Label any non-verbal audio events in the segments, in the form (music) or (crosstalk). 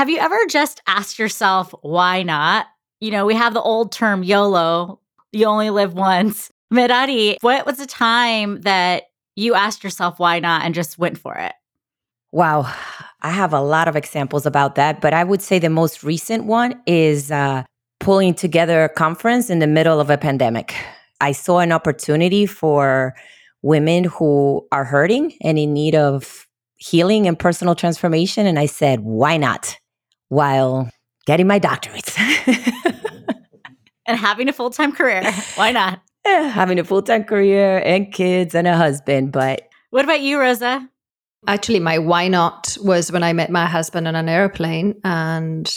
Have you ever just asked yourself, why not? You know, we have the old term YOLO, you only live once. (laughs) Merari, what was the time that you asked yourself why not and just went for it? Wow. I have a lot of examples about that, but I would say the most recent one is uh, pulling together a conference in the middle of a pandemic. I saw an opportunity for women who are hurting and in need of healing and personal transformation. And I said, why not? While getting my doctorates (laughs) and having a full time career. Why not? Yeah, (laughs) having a full time career and kids and a husband. But what about you, Rosa? Actually, my why not was when I met my husband on an airplane and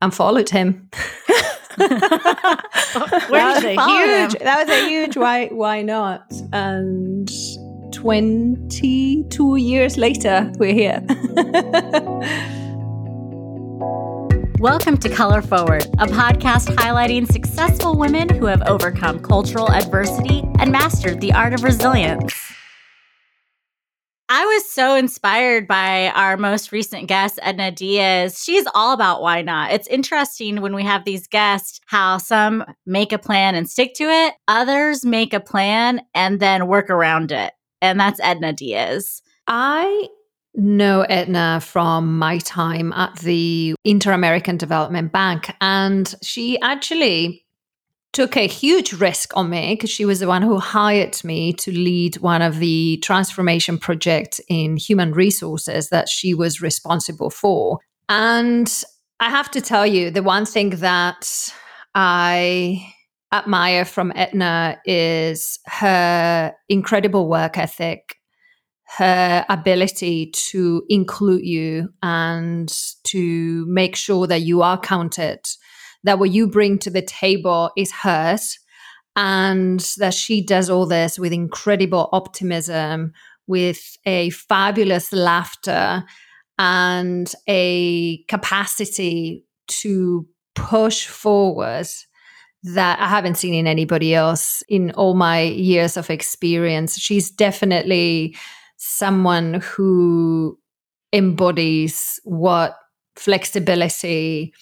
and followed him. (laughs) that was a huge him? that was a huge why why not? And 22 years later, we're here. Welcome to Color Forward, a podcast highlighting successful women who have overcome cultural adversity and mastered the art of resilience. I was so inspired by our most recent guest, Edna Diaz. She's all about why not. It's interesting when we have these guests how some make a plan and stick to it, others make a plan and then work around it. And that's Edna Diaz. I know Edna from my time at the Inter American Development Bank, and she actually took a huge risk on me because she was the one who hired me to lead one of the transformation projects in human resources that she was responsible for. And I have to tell you, the one thing that I admire from Edna is her incredible work ethic, her ability to include you and to make sure that you are counted that what you bring to the table is hers and that she does all this with incredible optimism, with a fabulous laughter and a capacity to push forward that I haven't seen in anybody else in all my years of experience. She's definitely someone who embodies what flexibility,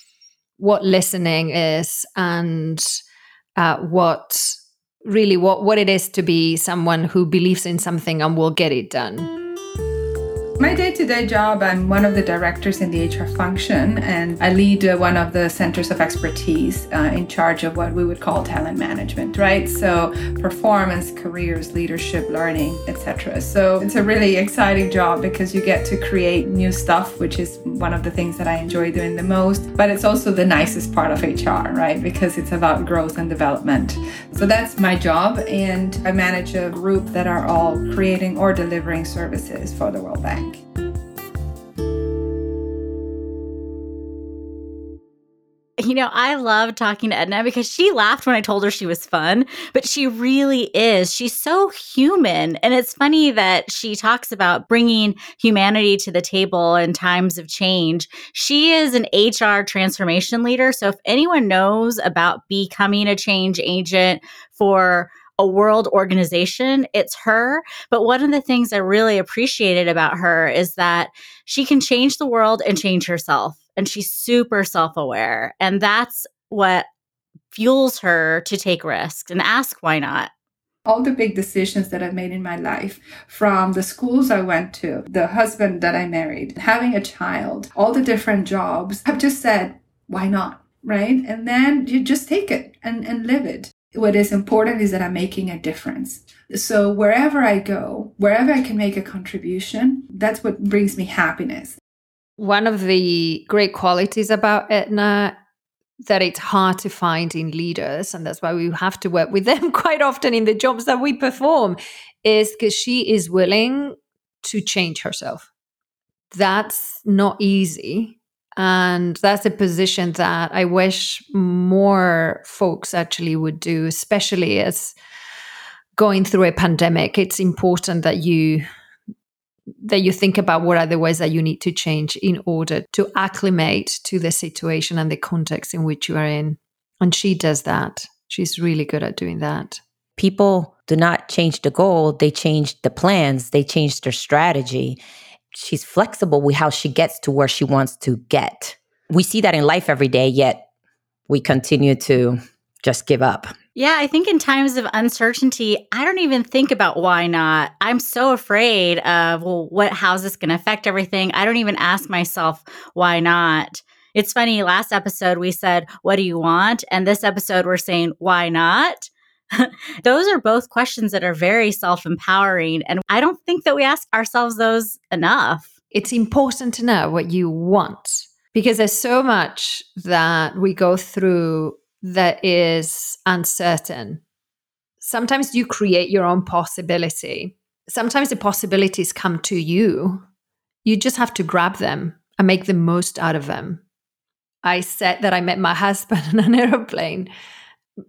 what listening is and uh, what really what, what it is to be someone who believes in something and will get it done. My day to day job, I'm one of the directors in the HR function, and I lead uh, one of the centers of expertise uh, in charge of what we would call talent management, right? So, performance, careers, leadership, learning, etc. So, it's a really exciting job because you get to create new stuff, which is one of the things that I enjoy doing the most. But it's also the nicest part of HR, right? Because it's about growth and development. So, that's my job, and I manage a group that are all creating or delivering services for the World Bank. You know, I love talking to Edna because she laughed when I told her she was fun, but she really is. She's so human. And it's funny that she talks about bringing humanity to the table in times of change. She is an HR transformation leader. So if anyone knows about becoming a change agent for a world organization, it's her. But one of the things I really appreciated about her is that she can change the world and change herself. And she's super self aware. And that's what fuels her to take risks and ask why not all the big decisions that I've made in my life, from the schools I went to, the husband that I married, having a child, all the different jobs, I've just said, why not? Right? And then you just take it and, and live it what is important is that I'm making a difference. So wherever I go, wherever I can make a contribution, that's what brings me happiness. One of the great qualities about Edna that it's hard to find in leaders, and that's why we have to work with them (laughs) quite often in the jobs that we perform, is because she is willing to change herself. That's not easy. And that's a position that I wish more folks actually would do, especially as going through a pandemic. It's important that you that you think about what are the ways that you need to change in order to acclimate to the situation and the context in which you are in. And she does that. She's really good at doing that. People do not change the goal, they change the plans, they change their strategy. She's flexible with how she gets to where she wants to get. We see that in life every day, yet we continue to just give up. Yeah, I think in times of uncertainty, I don't even think about why not. I'm so afraid of, well, what, how's this going to affect everything? I don't even ask myself why not. It's funny, last episode we said, What do you want? And this episode we're saying, Why not? (laughs) those are both questions that are very self empowering. And I don't think that we ask ourselves those enough. It's important to know what you want because there's so much that we go through that is uncertain. Sometimes you create your own possibility. Sometimes the possibilities come to you. You just have to grab them and make the most out of them. I said that I met my husband (laughs) on an aeroplane.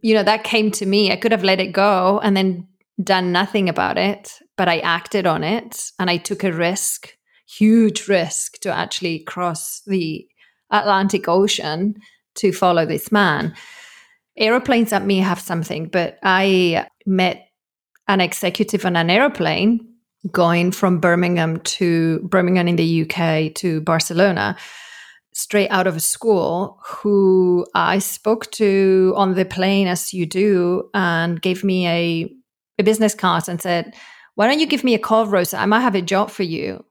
You know, that came to me. I could have let it go and then done nothing about it, but I acted on it and I took a risk, huge risk to actually cross the Atlantic Ocean to follow this man. Aeroplanes at me have something, but I met an executive on an aeroplane going from Birmingham to Birmingham in the UK to Barcelona straight out of school who I spoke to on the plane as you do and gave me a, a business card and said, Why don't you give me a call, Rosa? I might have a job for you.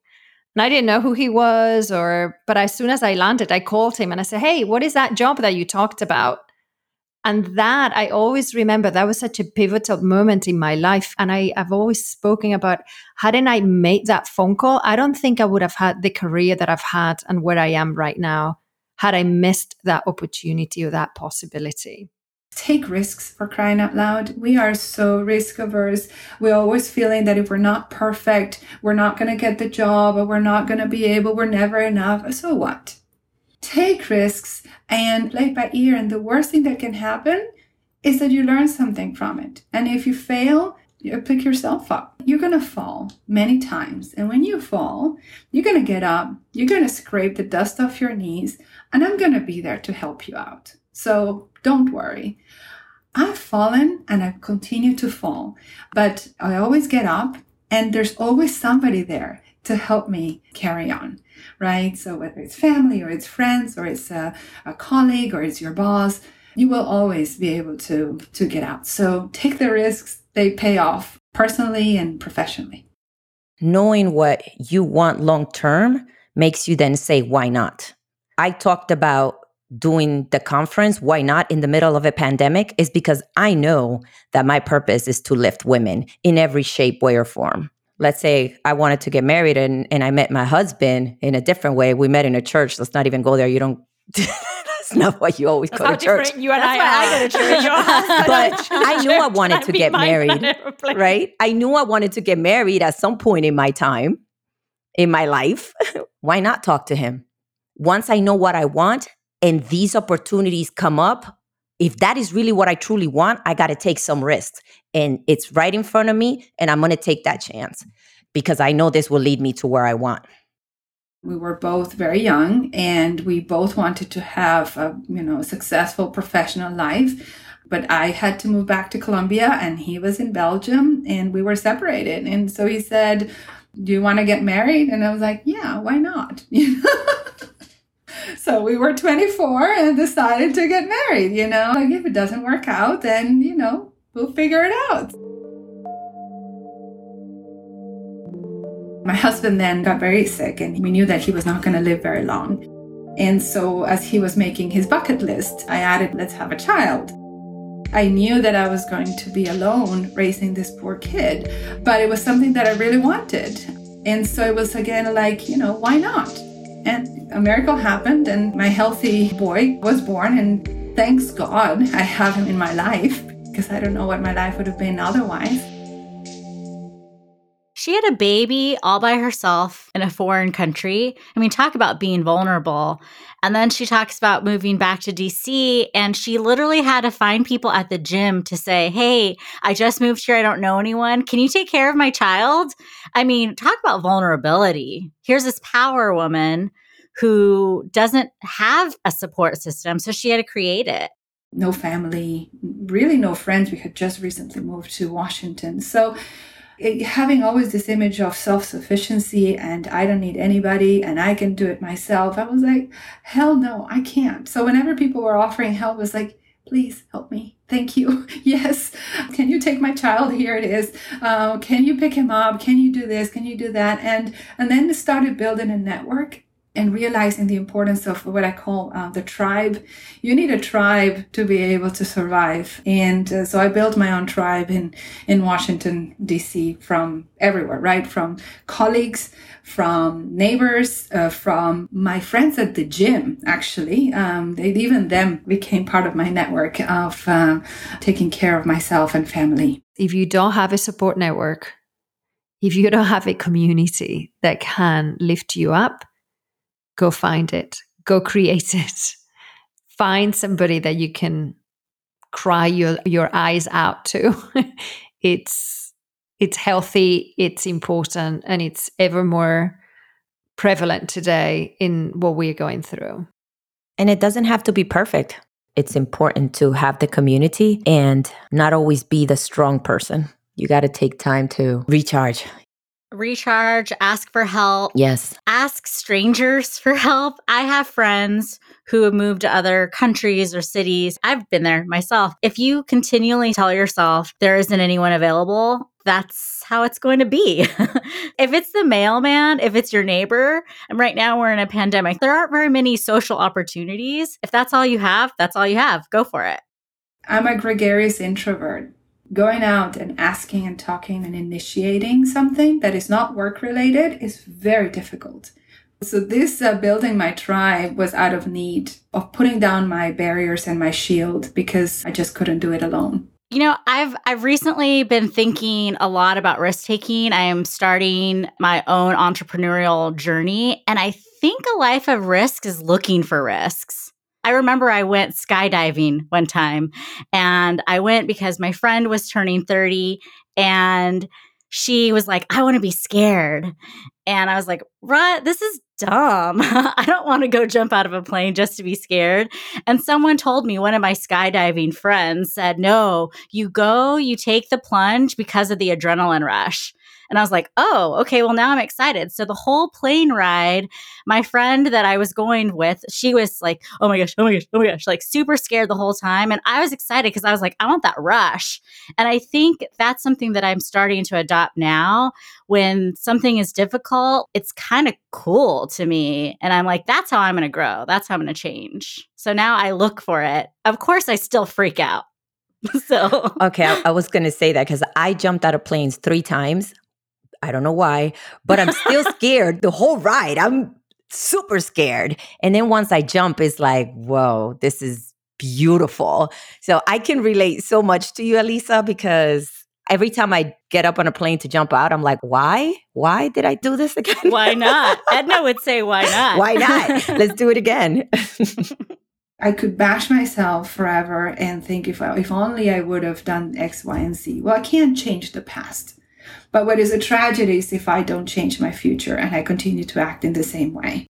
And I didn't know who he was or but as soon as I landed, I called him and I said, Hey, what is that job that you talked about? And that I always remember that was such a pivotal moment in my life. And I, have always spoken about hadn't I made that phone call, I don't think I would have had the career that I've had and where I am right now had I missed that opportunity or that possibility. Take risks for crying out loud. We are so risk averse. We're always feeling that if we're not perfect, we're not going to get the job or we're not going to be able, we're never enough. So what? Take risks and play by ear. And the worst thing that can happen is that you learn something from it. And if you fail, you pick yourself up. You're going to fall many times. And when you fall, you're going to get up, you're going to scrape the dust off your knees, and I'm going to be there to help you out. So don't worry. I've fallen and I continue to fall, but I always get up and there's always somebody there to help me carry on right? So whether it's family or it's friends or it's a, a colleague or it's your boss, you will always be able to, to get out. So take the risks, they pay off personally and professionally. Knowing what you want long term makes you then say, why not? I talked about doing the conference, why not in the middle of a pandemic, is because I know that my purpose is to lift women in every shape, way, or form let's say I wanted to get married and, and I met my husband in a different way. We met in a church. Let's not even go there. You don't. (laughs) that's not what you always that's go to church. You and that's I, I go to church. (laughs) but I knew I wanted to get married, right? I knew I wanted to get married at some point in my time, in my life. (laughs) Why not talk to him? Once I know what I want and these opportunities come up, if that is really what I truly want, I got to take some risks. And it's right in front of me, and I'm going to take that chance because I know this will lead me to where I want. We were both very young, and we both wanted to have a you know successful professional life. But I had to move back to Colombia, and he was in Belgium, and we were separated. And so he said, "Do you want to get married?" And I was like, "Yeah, why not?" (laughs) You know. So we were 24 and decided to get married, you know. Like if it doesn't work out, then, you know, we'll figure it out. My husband then got very sick and we knew that he was not going to live very long. And so as he was making his bucket list, I added, let's have a child. I knew that I was going to be alone raising this poor kid, but it was something that I really wanted. And so it was again like, you know, why not? And a miracle happened, and my healthy boy was born. And thanks God I have him in my life because I don't know what my life would have been otherwise. She had a baby all by herself in a foreign country. I mean, talk about being vulnerable. And then she talks about moving back to DC, and she literally had to find people at the gym to say, Hey, I just moved here. I don't know anyone. Can you take care of my child? I mean, talk about vulnerability. Here's this power woman who doesn't have a support system. So she had to create it. No family, really no friends. We had just recently moved to Washington. So it, having always this image of self-sufficiency and I don't need anybody and I can do it myself. I was like, hell no, I can't. So whenever people were offering help, it was like, please help me. Thank you. (laughs) Yes. Can you take my child? Here it is. Uh, can you pick him up? Can you do this? Can you do that? And and then started building a network and realizing the importance of what I call uh, the tribe. You need a tribe to be able to survive. And uh, so I built my own tribe in, in Washington, D.C. from everywhere, right? From colleagues, from neighbors, uh, from my friends at the gym, actually. Um, they, even them became part of my network of uh, taking care of myself and family. If you don't have a support network, if you don't have a community that can lift you up, go find it, go create (laughs) it. Find somebody that you can cry your your eyes out to. (laughs) it's it's healthy, it's important, and it's ever more prevalent today in what we're going through. And it doesn't have to be perfect. It's important to have the community and not always be the strong person. You got to take time to recharge recharge, ask for help. Yes. Ask strangers for help. I have friends who have moved to other countries or cities. I've been there myself. If you continually tell yourself there isn't anyone available, that's how it's going to be. (laughs) if it's the mailman, if it's your neighbor, and right now we're in a pandemic, there aren't very many social opportunities. If that's all you have, that's all you have. Go for it. I'm a gregarious introvert going out and asking and talking and initiating something that is not work related is very difficult. So this uh, building my tribe was out of need of putting down my barriers and my shield because I just couldn't do it alone. You know, I've I've recently been thinking a lot about risk taking. I am starting my own entrepreneurial journey and I think a life of risk is looking for risks. I remember I went skydiving one time and I went because my friend was turning 30 and she was like, I want to be scared. And I was like, "What? This is dumb. (laughs) I don't want to go jump out of a plane just to be scared. And someone told me, one of my skydiving friends said, No, you go, you take the plunge because of the adrenaline rush. And I was like, oh, okay, well, now I'm excited. So the whole plane ride, my friend that I was going with, she was like, oh my gosh, oh my gosh, oh my gosh, like super scared the whole time. And I was excited because I was like, I want that rush. And I think that's something that I'm starting to adopt now. When something is difficult, it's kind of cool to me. And I'm like, that's how I'm going to grow. That's how I'm going to change. So now I look for it. Of course, I still freak out. (laughs) so okay I, I was going to say that because i jumped out of planes three times I don't know why, but I'm still (laughs) scared the whole ride. I'm super scared. And then once I jump, it's like, whoa, this is beautiful. So I can relate so much to you, Elisa, because every time I get up on a plane to jump out, I'm like, why? Why did I do this again? why not? Edna (laughs) would say, why not? why not? Let's do it again. (laughs) I could bash myself forever and think if I, if only I would have done X, Y, and Z. Well, I can't change the past. But what is a tragedy is if I don't change my future and I continue to act in the same way.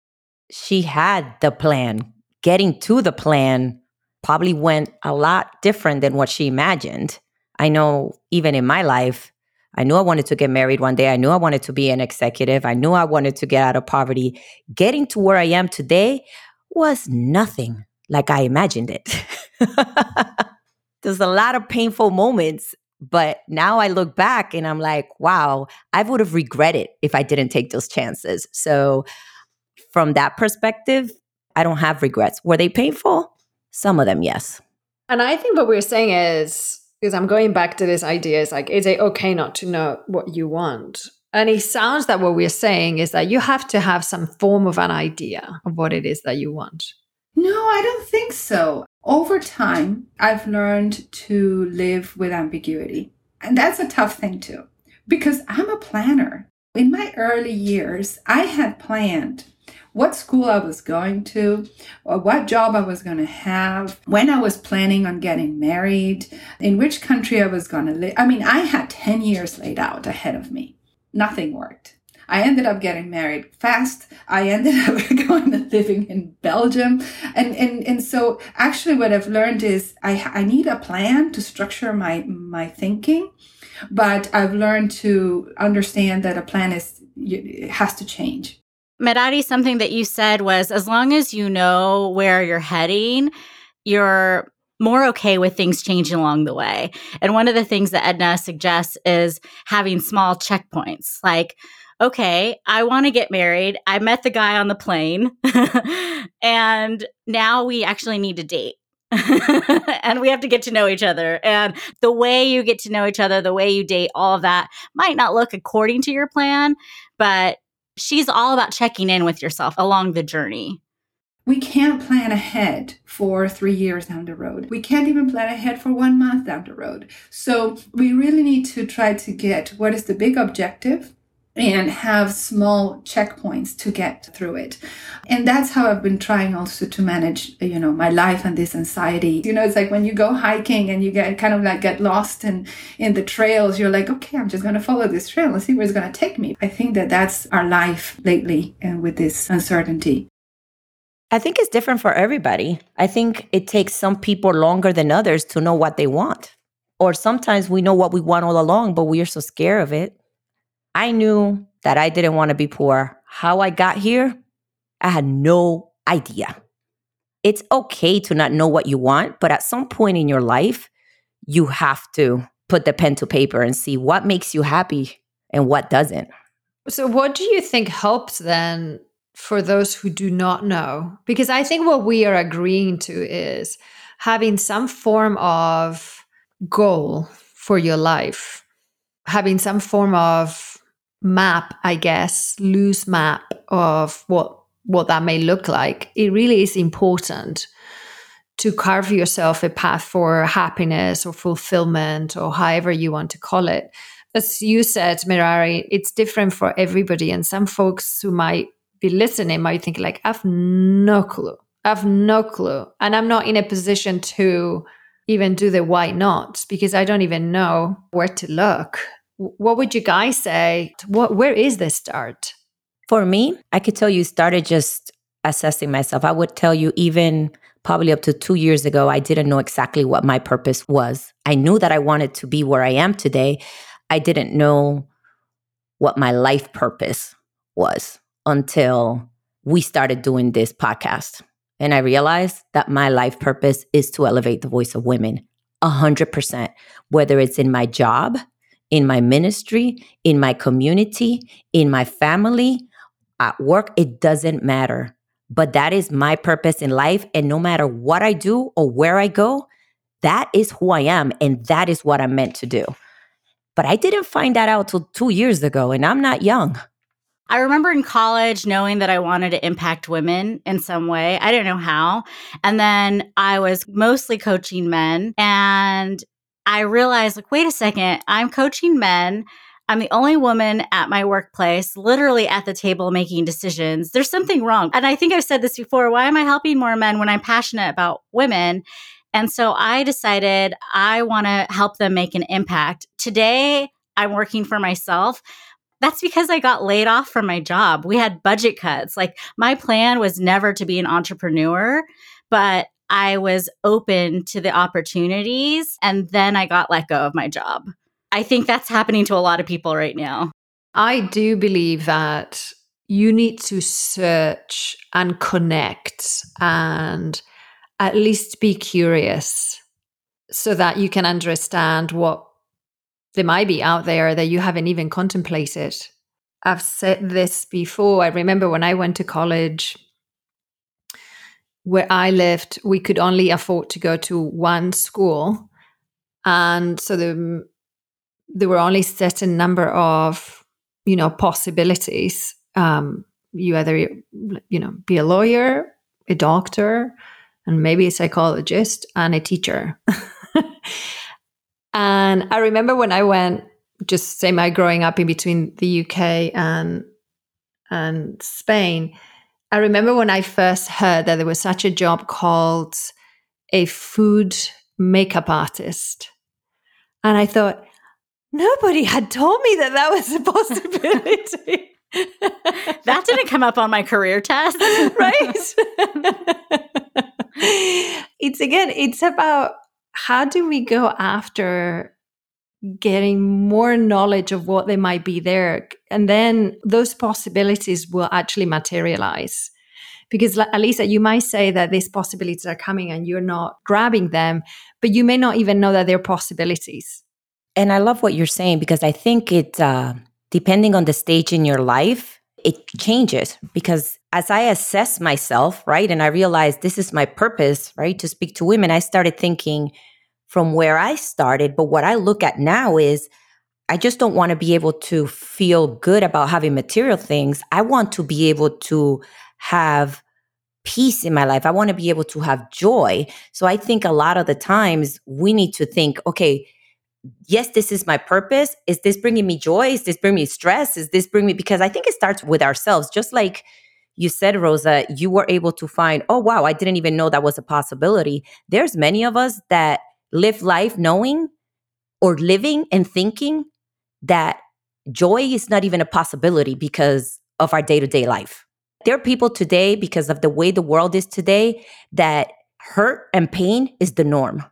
She had the plan. Getting to the plan probably went a lot different than what she imagined. I know even in my life, I knew I wanted to get married one day. I knew I wanted to be an executive. I knew I wanted to get out of poverty. Getting to where I am today was nothing like I imagined it. (laughs) There's a lot of painful moments but now I look back and I'm like, wow, I would have regretted if I didn't take those chances. So, from that perspective, I don't have regrets. Were they painful? Some of them, yes. And I think what we're saying is, because I'm going back to this idea, is like, is it okay not to know what you want? And it sounds that what we're saying is that you have to have some form of an idea of what it is that you want. No, I don't think so. Over time, I've learned to live with ambiguity. And that's a tough thing too, because I'm a planner. In my early years, I had planned what school I was going to, or what job I was going to have, when I was planning on getting married, in which country I was going to live. I mean, I had 10 years laid out ahead of me. Nothing worked. I ended up getting married fast. I ended up (laughs) going and living in Belgium. And, and, and so actually what I've learned is I, I need a plan to structure my, my thinking. But I've learned to understand that a plan is has to change. Merari, something that you said was as long as you know where you're heading, you're more okay with things changing along the way. And one of the things that Edna suggests is having small checkpoints like, okay, I want to get married. I met the guy on the plane, (laughs) and now we actually need to date. (laughs) and we have to get to know each other. And the way you get to know each other, the way you date, all of that might not look according to your plan, but she's all about checking in with yourself along the journey. We can't plan ahead for three years down the road. We can't even plan ahead for one month down the road. So we really need to try to get what is the big objective and have small checkpoints to get through it. And that's how I've been trying also to manage, you know, my life and this anxiety. You know, it's like when you go hiking and you get kind of like get lost in in the trails, you're like, okay, I'm just going to follow this trail and see where it's going to take me. I think that that's our life lately and with this uncertainty. I think it's different for everybody. I think it takes some people longer than others to know what they want. Or sometimes we know what we want all along, but we are so scared of it. I knew that I didn't want to be poor. How I got here, I had no idea. It's okay to not know what you want, but at some point in your life, you have to put the pen to paper and see what makes you happy and what doesn't. So, what do you think helps then for those who do not know? Because I think what we are agreeing to is having some form of goal for your life, having some form of map, I guess, loose map of what what that may look like. It really is important to carve yourself a path for happiness or fulfillment or however you want to call it. As you said, Merari, it's different for everybody. And some folks who might be listening might think like, I've no clue. I've no clue. And I'm not in a position to even do the why not because I don't even know where to look what would you guys say? What, where is the start? For me, I could tell you started just assessing myself. I would tell you even probably up to two years ago, I didn't know exactly what my purpose was. I knew that I wanted to be where I am today. I didn't know what my life purpose was until we started doing this podcast. And I realized that my life purpose is to elevate the voice of women 100%, whether it's in my job, in my ministry, in my community, in my family, at work, it doesn't matter. But that is my purpose in life. And no matter what I do or where I go, that is who I am. And that is what I'm meant to do. But I didn't find that out till two years ago, and I'm not young. I remember in college knowing that I wanted to impact women in some way. I didn't know how. And then I was mostly coaching men. And I realized, like, wait a second, I'm coaching men. I'm the only woman at my workplace, literally at the table making decisions. There's something wrong. And I think I've said this before. Why am I helping more men when I'm passionate about women? And so I decided I want to help them make an impact. Today, I'm working for myself. That's because I got laid off from my job. We had budget cuts. Like, my plan was never to be an entrepreneur, but I was open to the opportunities and then I got let go of my job. I think that's happening to a lot of people right now. I do believe that you need to search and connect and at least be curious so that you can understand what there might be out there that you haven't even contemplated. I've said this before. I remember when I went to college, where I lived, we could only afford to go to one school. And so the, there were only certain number of, you know, possibilities. Um, you either, you know, be a lawyer, a doctor, and maybe a psychologist and a teacher. (laughs) and I remember when I went, just say my growing up in between the UK and and Spain, I remember when I first heard that there was such a job called a food makeup artist. And I thought, nobody had told me that that was a possibility. (laughs) that didn't come up on my career test. (laughs) right? (laughs) it's again, it's about how do we go after getting more knowledge of what they might be there. And then those possibilities will actually materialize. Because, Alisa, you might say that these possibilities are coming and you're not grabbing them, but you may not even know that they're possibilities. And I love what you're saying because I think it, uh, depending on the stage in your life, it changes because as I assess myself, right, and I realized this is my purpose, right, to speak to women, I started thinking from where I started. But what I look at now is I just don't want to be able to feel good about having material things. I want to be able to have peace in my life. I want to be able to have joy. So I think a lot of the times we need to think, okay, yes, this is my purpose. Is this bringing me joy? Is this bringing me stress? Is this bringing me, because I think it starts with ourselves. Just like you said, Rosa, you were able to find, oh, wow, I didn't even know that was a possibility. There's many of us that live life knowing or living and thinking that joy is not even a possibility because of our day to day life. There are people today, because of the way the world is today, that hurt and pain is the norm.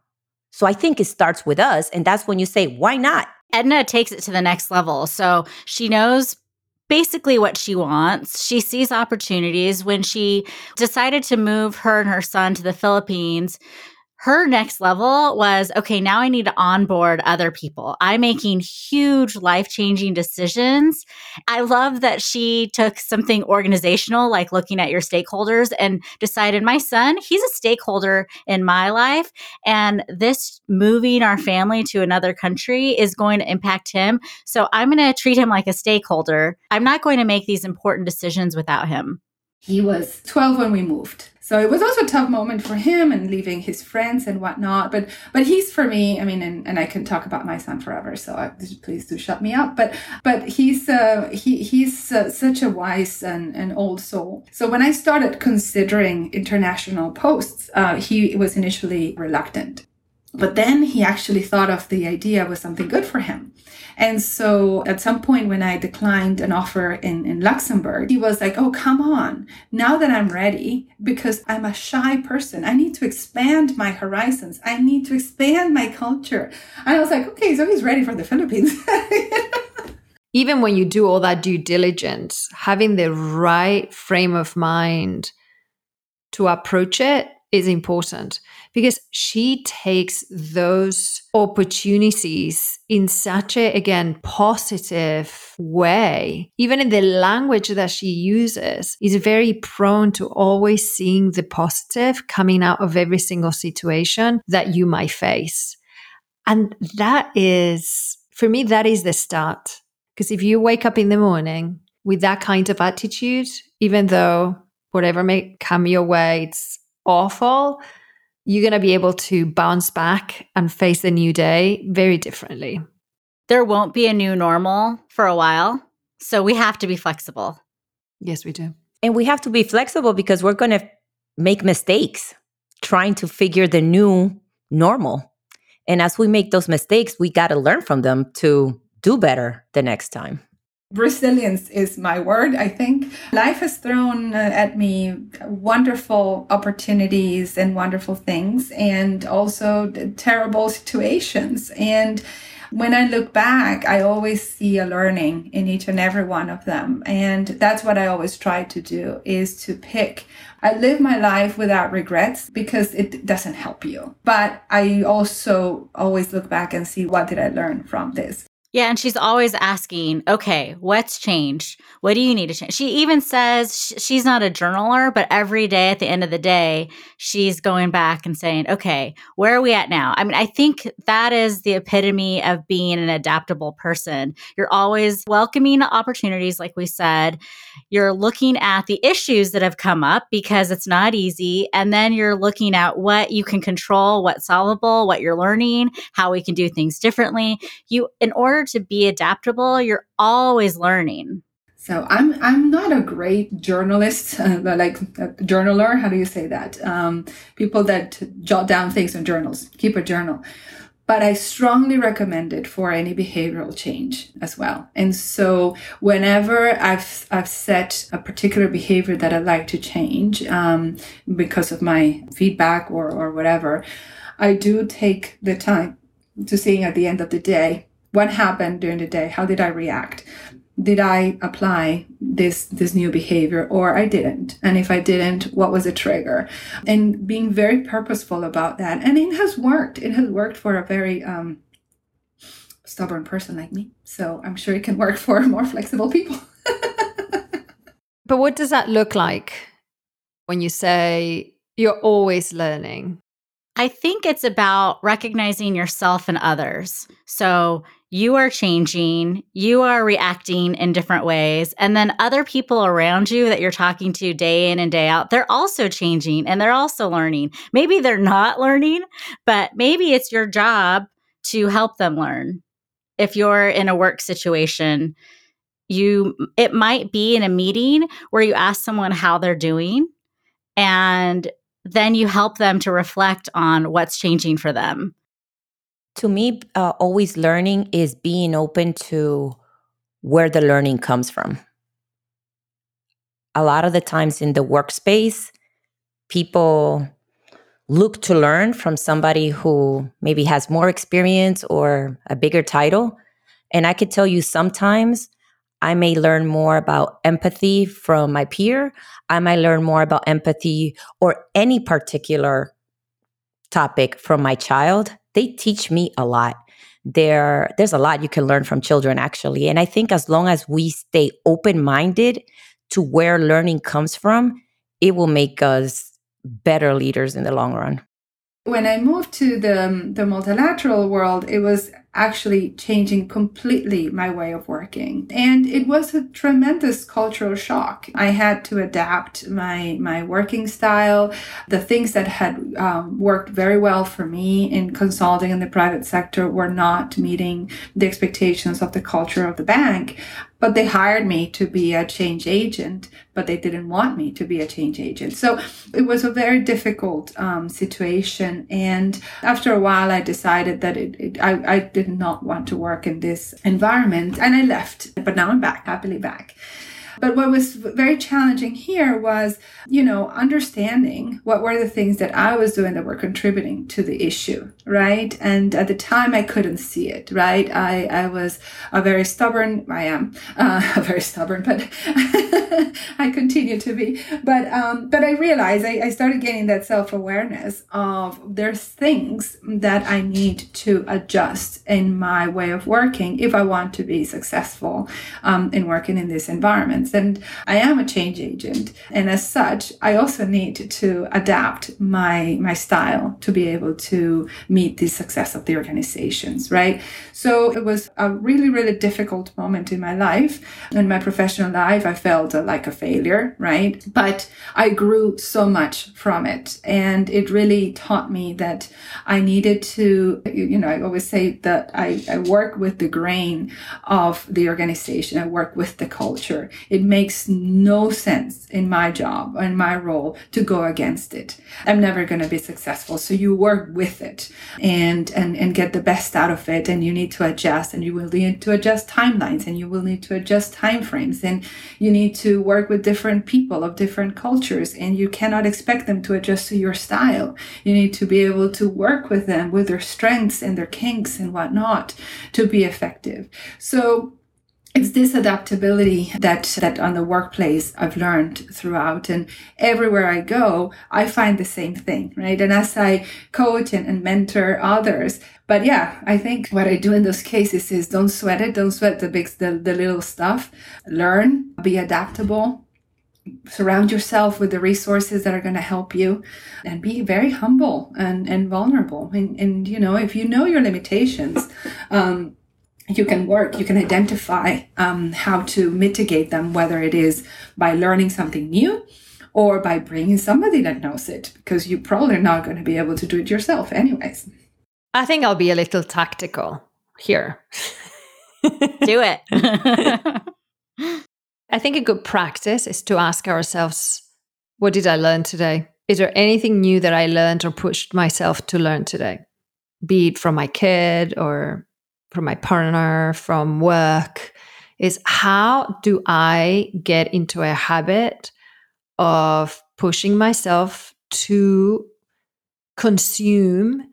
So I think it starts with us. And that's when you say, why not? Edna takes it to the next level. So she knows basically what she wants. She sees opportunities. When she decided to move her and her son to the Philippines, her next level was okay, now I need to onboard other people. I'm making huge life changing decisions. I love that she took something organizational, like looking at your stakeholders, and decided my son, he's a stakeholder in my life. And this moving our family to another country is going to impact him. So I'm going to treat him like a stakeholder. I'm not going to make these important decisions without him. He was 12 when we moved. So it was also a tough moment for him and leaving his friends and whatnot. But but he's for me. I mean, and, and I can talk about my son forever. So I, please do shut me up. But but he's uh, he he's uh, such a wise and, and old soul. So when I started considering international posts, uh, he was initially reluctant. But then he actually thought of the idea was something good for him. And so at some point when I declined an offer in, in Luxembourg, he was like, Oh, come on. Now that I'm ready, because I'm a shy person, I need to expand my horizons. I need to expand my culture. And I was like, okay, so he's ready for the Philippines. (laughs) Even when you do all that due diligence, having the right frame of mind to approach it is important because she takes those opportunities in such a again positive way. Even in the language that she uses is very prone to always seeing the positive coming out of every single situation that you might face. And that is for me that is the start. Because if you wake up in the morning with that kind of attitude even though whatever may come your way it's awful, you're going to be able to bounce back and face a new day very differently. There won't be a new normal for a while. So we have to be flexible. Yes, we do. And we have to be flexible because we're going to make mistakes trying to figure the new normal. And as we make those mistakes, we got to learn from them to do better the next time. Resilience is my word, I think. Life has thrown uh, at me wonderful opportunities and wonderful things, and also terrible situations. And when I look back, I always see a learning in each and every one of them. And that's what I always try to do is to pick. I live my life without regrets because it doesn't help you. But I also always look back and see what did I learn from this. Yeah, and she's always asking, okay, what's changed? What do you need to change? She even says sh- she's not a journaler, but every day at the end of the day, she's going back and saying, okay, where are we at now? I mean, I think that is the epitome of being an adaptable person. You're always welcoming opportunities, like we said. You're looking at the issues that have come up because it's not easy. And then you're looking at what you can control, what's solvable, what you're learning, how we can do things differently. You, in order to be adaptable, you're always learning. So I'm I'm not a great journalist, (laughs) uh, like a journaler. How do you say that? Um, people that jot down things in journals, keep a journal. But I strongly recommend it for any behavioral change as well. And so whenever I've I've set a particular behavior that I'd like to change um, because of my feedback or or whatever, I do take the time to seeing at the end of the day what happened during the day? How did i react? Did i apply this this new behavior or i didn't? And if i didn't what was the trigger? And being very purposeful about that. And it has worked. It has worked for a very um, stubborn person like me. So i'm sure it can work for (laughs) more flexible people. (laughs) But what does that look like when you say you're always learning? I think it's about recognizing yourself and others. So you are changing, you are reacting in different ways. And then other people around you that you're talking to day in and day out, they're also changing and they're also learning. Maybe they're not (laughs) learning, but maybe it's your job to help them learn. If you're in a work situation, you it might be in a meeting where you ask someone how they're doing and then you help them to reflect on what's changing for them. To me, uh, always learning is being open to where the learning comes from. A lot of the times in the workspace, people look to learn from somebody who maybe has more experience or a bigger title. And I could tell you sometimes I may learn more about empathy from my peer. I might learn more about empathy or any particular topic from my child. They teach me a lot. There, there's a lot you can learn from children, actually. And I think as long as we stay open minded to where learning comes from, it will make us better leaders in the long run. When I moved to the, the multilateral world, it was actually changing completely my way of working. And it was a tremendous cultural shock. I had to adapt my, my working style. The things that had um, worked very well for me in consulting in the private sector were not meeting the expectations of the culture of the bank. But they hired me to be a change agent, but they didn't want me to be a change agent. So it was a very difficult um, situation. And after a while, I decided that it, it I, I did not want to work in this environment and I left. But now I'm back, happily back. But what was very challenging here was, you know, understanding what were the things that I was doing that were contributing to the issue, right? And at the time, I couldn't see it, right? I, I was a very stubborn, I am (laughs) uh, very stubborn, but (laughs) I continue to be. But, um, but I realized I, I started getting that self awareness of there's things that I need to adjust in my way of working if I want to be successful um, in working in this environment and I am a change agent. And as such, I also need to adapt my, my style to be able to meet the success of the organizations, right? So it was a really, really difficult moment in my life. In my professional life, I felt uh, like a failure, right? But I grew so much from it. And it really taught me that I needed to, you know, I always say that I, I work with the grain of the organization. I work with the culture. It it makes no sense in my job in my role to go against it. I'm never going to be successful. So you work with it and, and, and get the best out of it. And you need to adjust and you will need to adjust timelines and you will need to adjust timeframes and you need to work with different people of different cultures and you cannot expect them to adjust to your style. You need to be able to work with them with their strengths and their kinks and whatnot to be effective. So it's this adaptability that that on the workplace I've learned throughout. And everywhere I go I find the same thing right? And as I coach and, and mentor others but yeah I think what I do in those cases is don't sweat it. Don't sweat the big the, the little stuff. Learn be adaptable surround yourself with the resources that are going to help you and be very humble and, and vulnerable. And, and you know if you know your limitations um, you can work, you can identify um, how to mitigate them, whether it is by learning something new or by bringing somebody that knows it, because you're probably not going to be able to do it yourself, anyways. I think I'll be a little tactical here. (laughs) do it. (laughs) I think a good practice is to ask ourselves, what did I learn today? Is there anything new that I learned or pushed myself to learn today? Be it from my kid or from my partner, from work, is how do I get into a habit of pushing myself to consume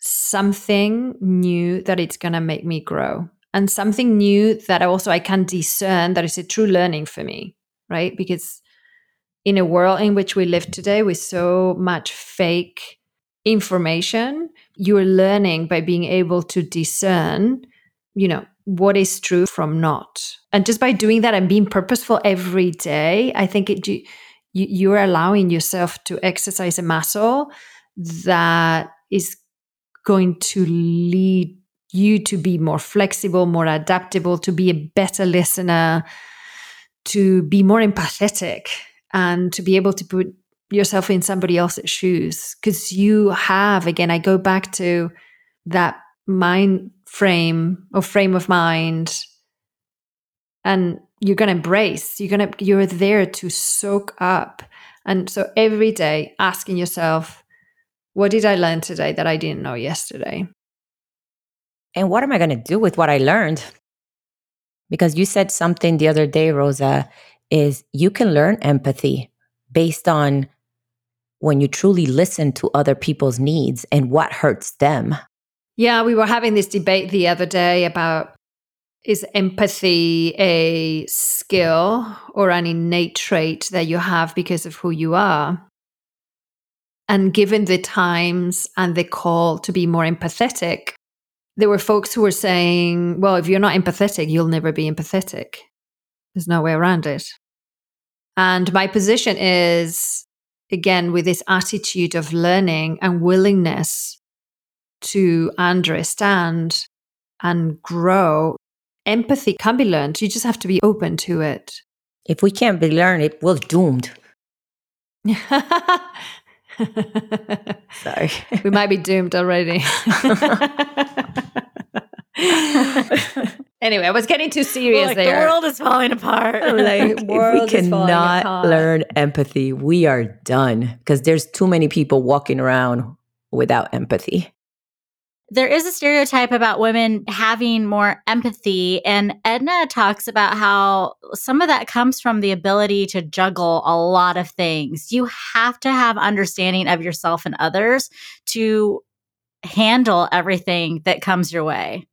something new that it's going to make me grow. and something new that also I can discern that is a true learning for me, right? Because in a world in which we live today with so much fake information, you're learning by being able to discern, you know, what is true from not. And just by doing that and being purposeful every day, I think it you, you're allowing yourself to exercise a muscle that is going to lead you to be more flexible, more adaptable, to be a better listener, to be more empathetic, and to be able to put yourself in somebody else's shoes. Because you have, again, I go back to that mind frame or frame of mind, and you're going to embrace, you're going to, you're there to soak up. And so every day asking yourself, what did I learn today that I didn't know yesterday? And what am I going to do with what I learned? Because you said something the other day, Rosa, is you can learn empathy based on when you truly listen to other people's needs and what hurts them. Yeah, we were having this debate the other day about is empathy a skill or an innate trait that you have because of who you are? And given the times and the call to be more empathetic, there were folks who were saying, well, if you're not empathetic, you'll never be empathetic. There's no way around it. And my position is, again, with this attitude of learning and willingness to understand and grow, empathy can be learned. You just have to be open to it. If we can't be learned, it we're doomed. (laughs) Sorry. we might be doomed already. (laughs) (laughs) anyway, I was getting too serious like, there. The world is falling apart. like, (laughs) we cannot learn empathy, we are done because there's too many people walking around without empathy. There is a stereotype about women having more empathy, and Edna talks about how some of that comes from the ability to juggle a lot of things. You have to have understanding of yourself and others to handle everything that comes your way.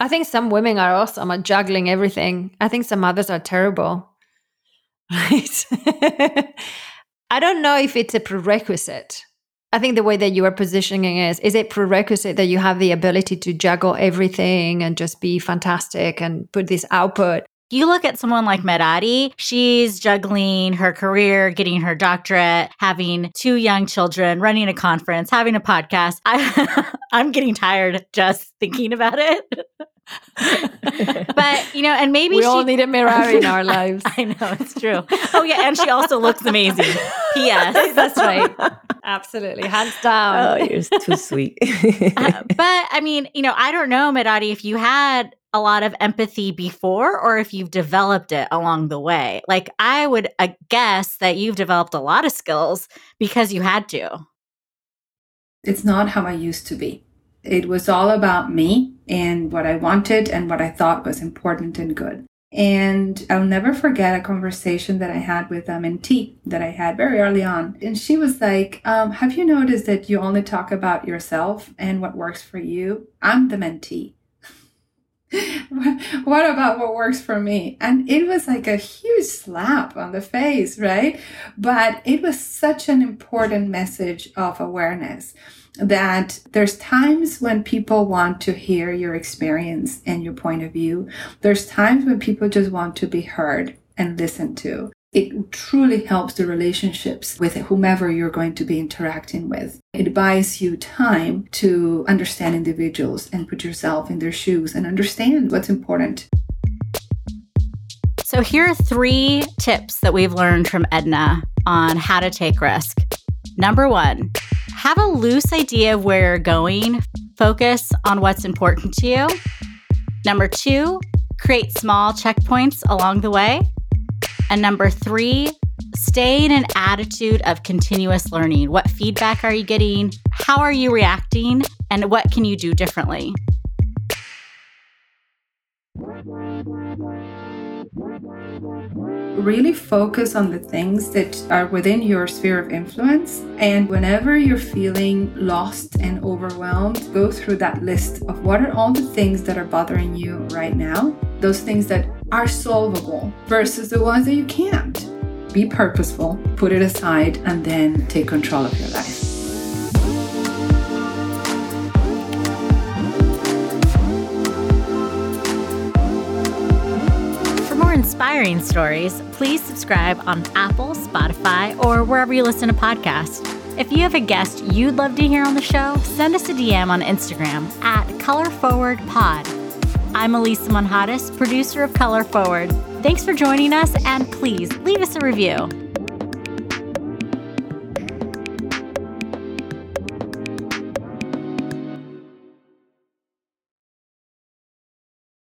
I think some women are awesome at juggling everything. I think some others are terrible. (laughs) Right? I don't know if it's a prerequisite. I think the way that you are positioning is is it prerequisite that you have the ability to juggle everything and just be fantastic and put this output you look at someone like Merari, she's juggling her career, getting her doctorate, having two young children, running a conference, having a podcast. I, (laughs) I'm getting tired just thinking about it. (laughs) but you know, and maybe we she, all need a (laughs) Merari in our lives. I know it's true. Oh yeah, and she also looks amazing. P.S. That's right. Absolutely, hands down. Oh, you're too sweet. uh, but I mean, you know, I don't know, Merari, if you had a lot of empathy before or if you've developed it along the way. Like, I would uh, guess that you've developed a lot of skills because you had to. It's not how I used to be. It was all about me and what I wanted and what I thought was important and good. And I'll never forget a conversation that I had with a mentee that I had very early on. And she was like, um, Have you noticed that you only talk about yourself and what works for you? I'm the mentee. What about what works for me? And it was like a huge slap on the face, right? But it was such an important message of awareness that there's times when people want to hear your experience and your point of view. There's times when people just want to be heard and listened to it truly helps the relationships with whomever you're going to be interacting with. It buys you time to understand individuals and put yourself in their shoes and understand what's important. So, here are three tips that we've learned from Edna on how to take risk. Number one, have a loose idea of where you're going, focus on what's important to you. Number two, create small checkpoints along the way. And number three, stay in an attitude of continuous learning. What feedback are you getting? How are you reacting? And what can you do differently? Really focus on the things that are within your sphere of influence. And whenever you're feeling lost and overwhelmed, go through that list of what are all the things that are bothering you right now, those things that are solvable versus the ones that you can't. Be purposeful, put it aside, and then take control of your life. Inspiring stories, please subscribe on Apple, Spotify, or wherever you listen to podcasts. If you have a guest you'd love to hear on the show, send us a DM on Instagram at ColorForwardPod. I'm Elisa Monjadas, producer of Color Forward. Thanks for joining us, and please leave us a review.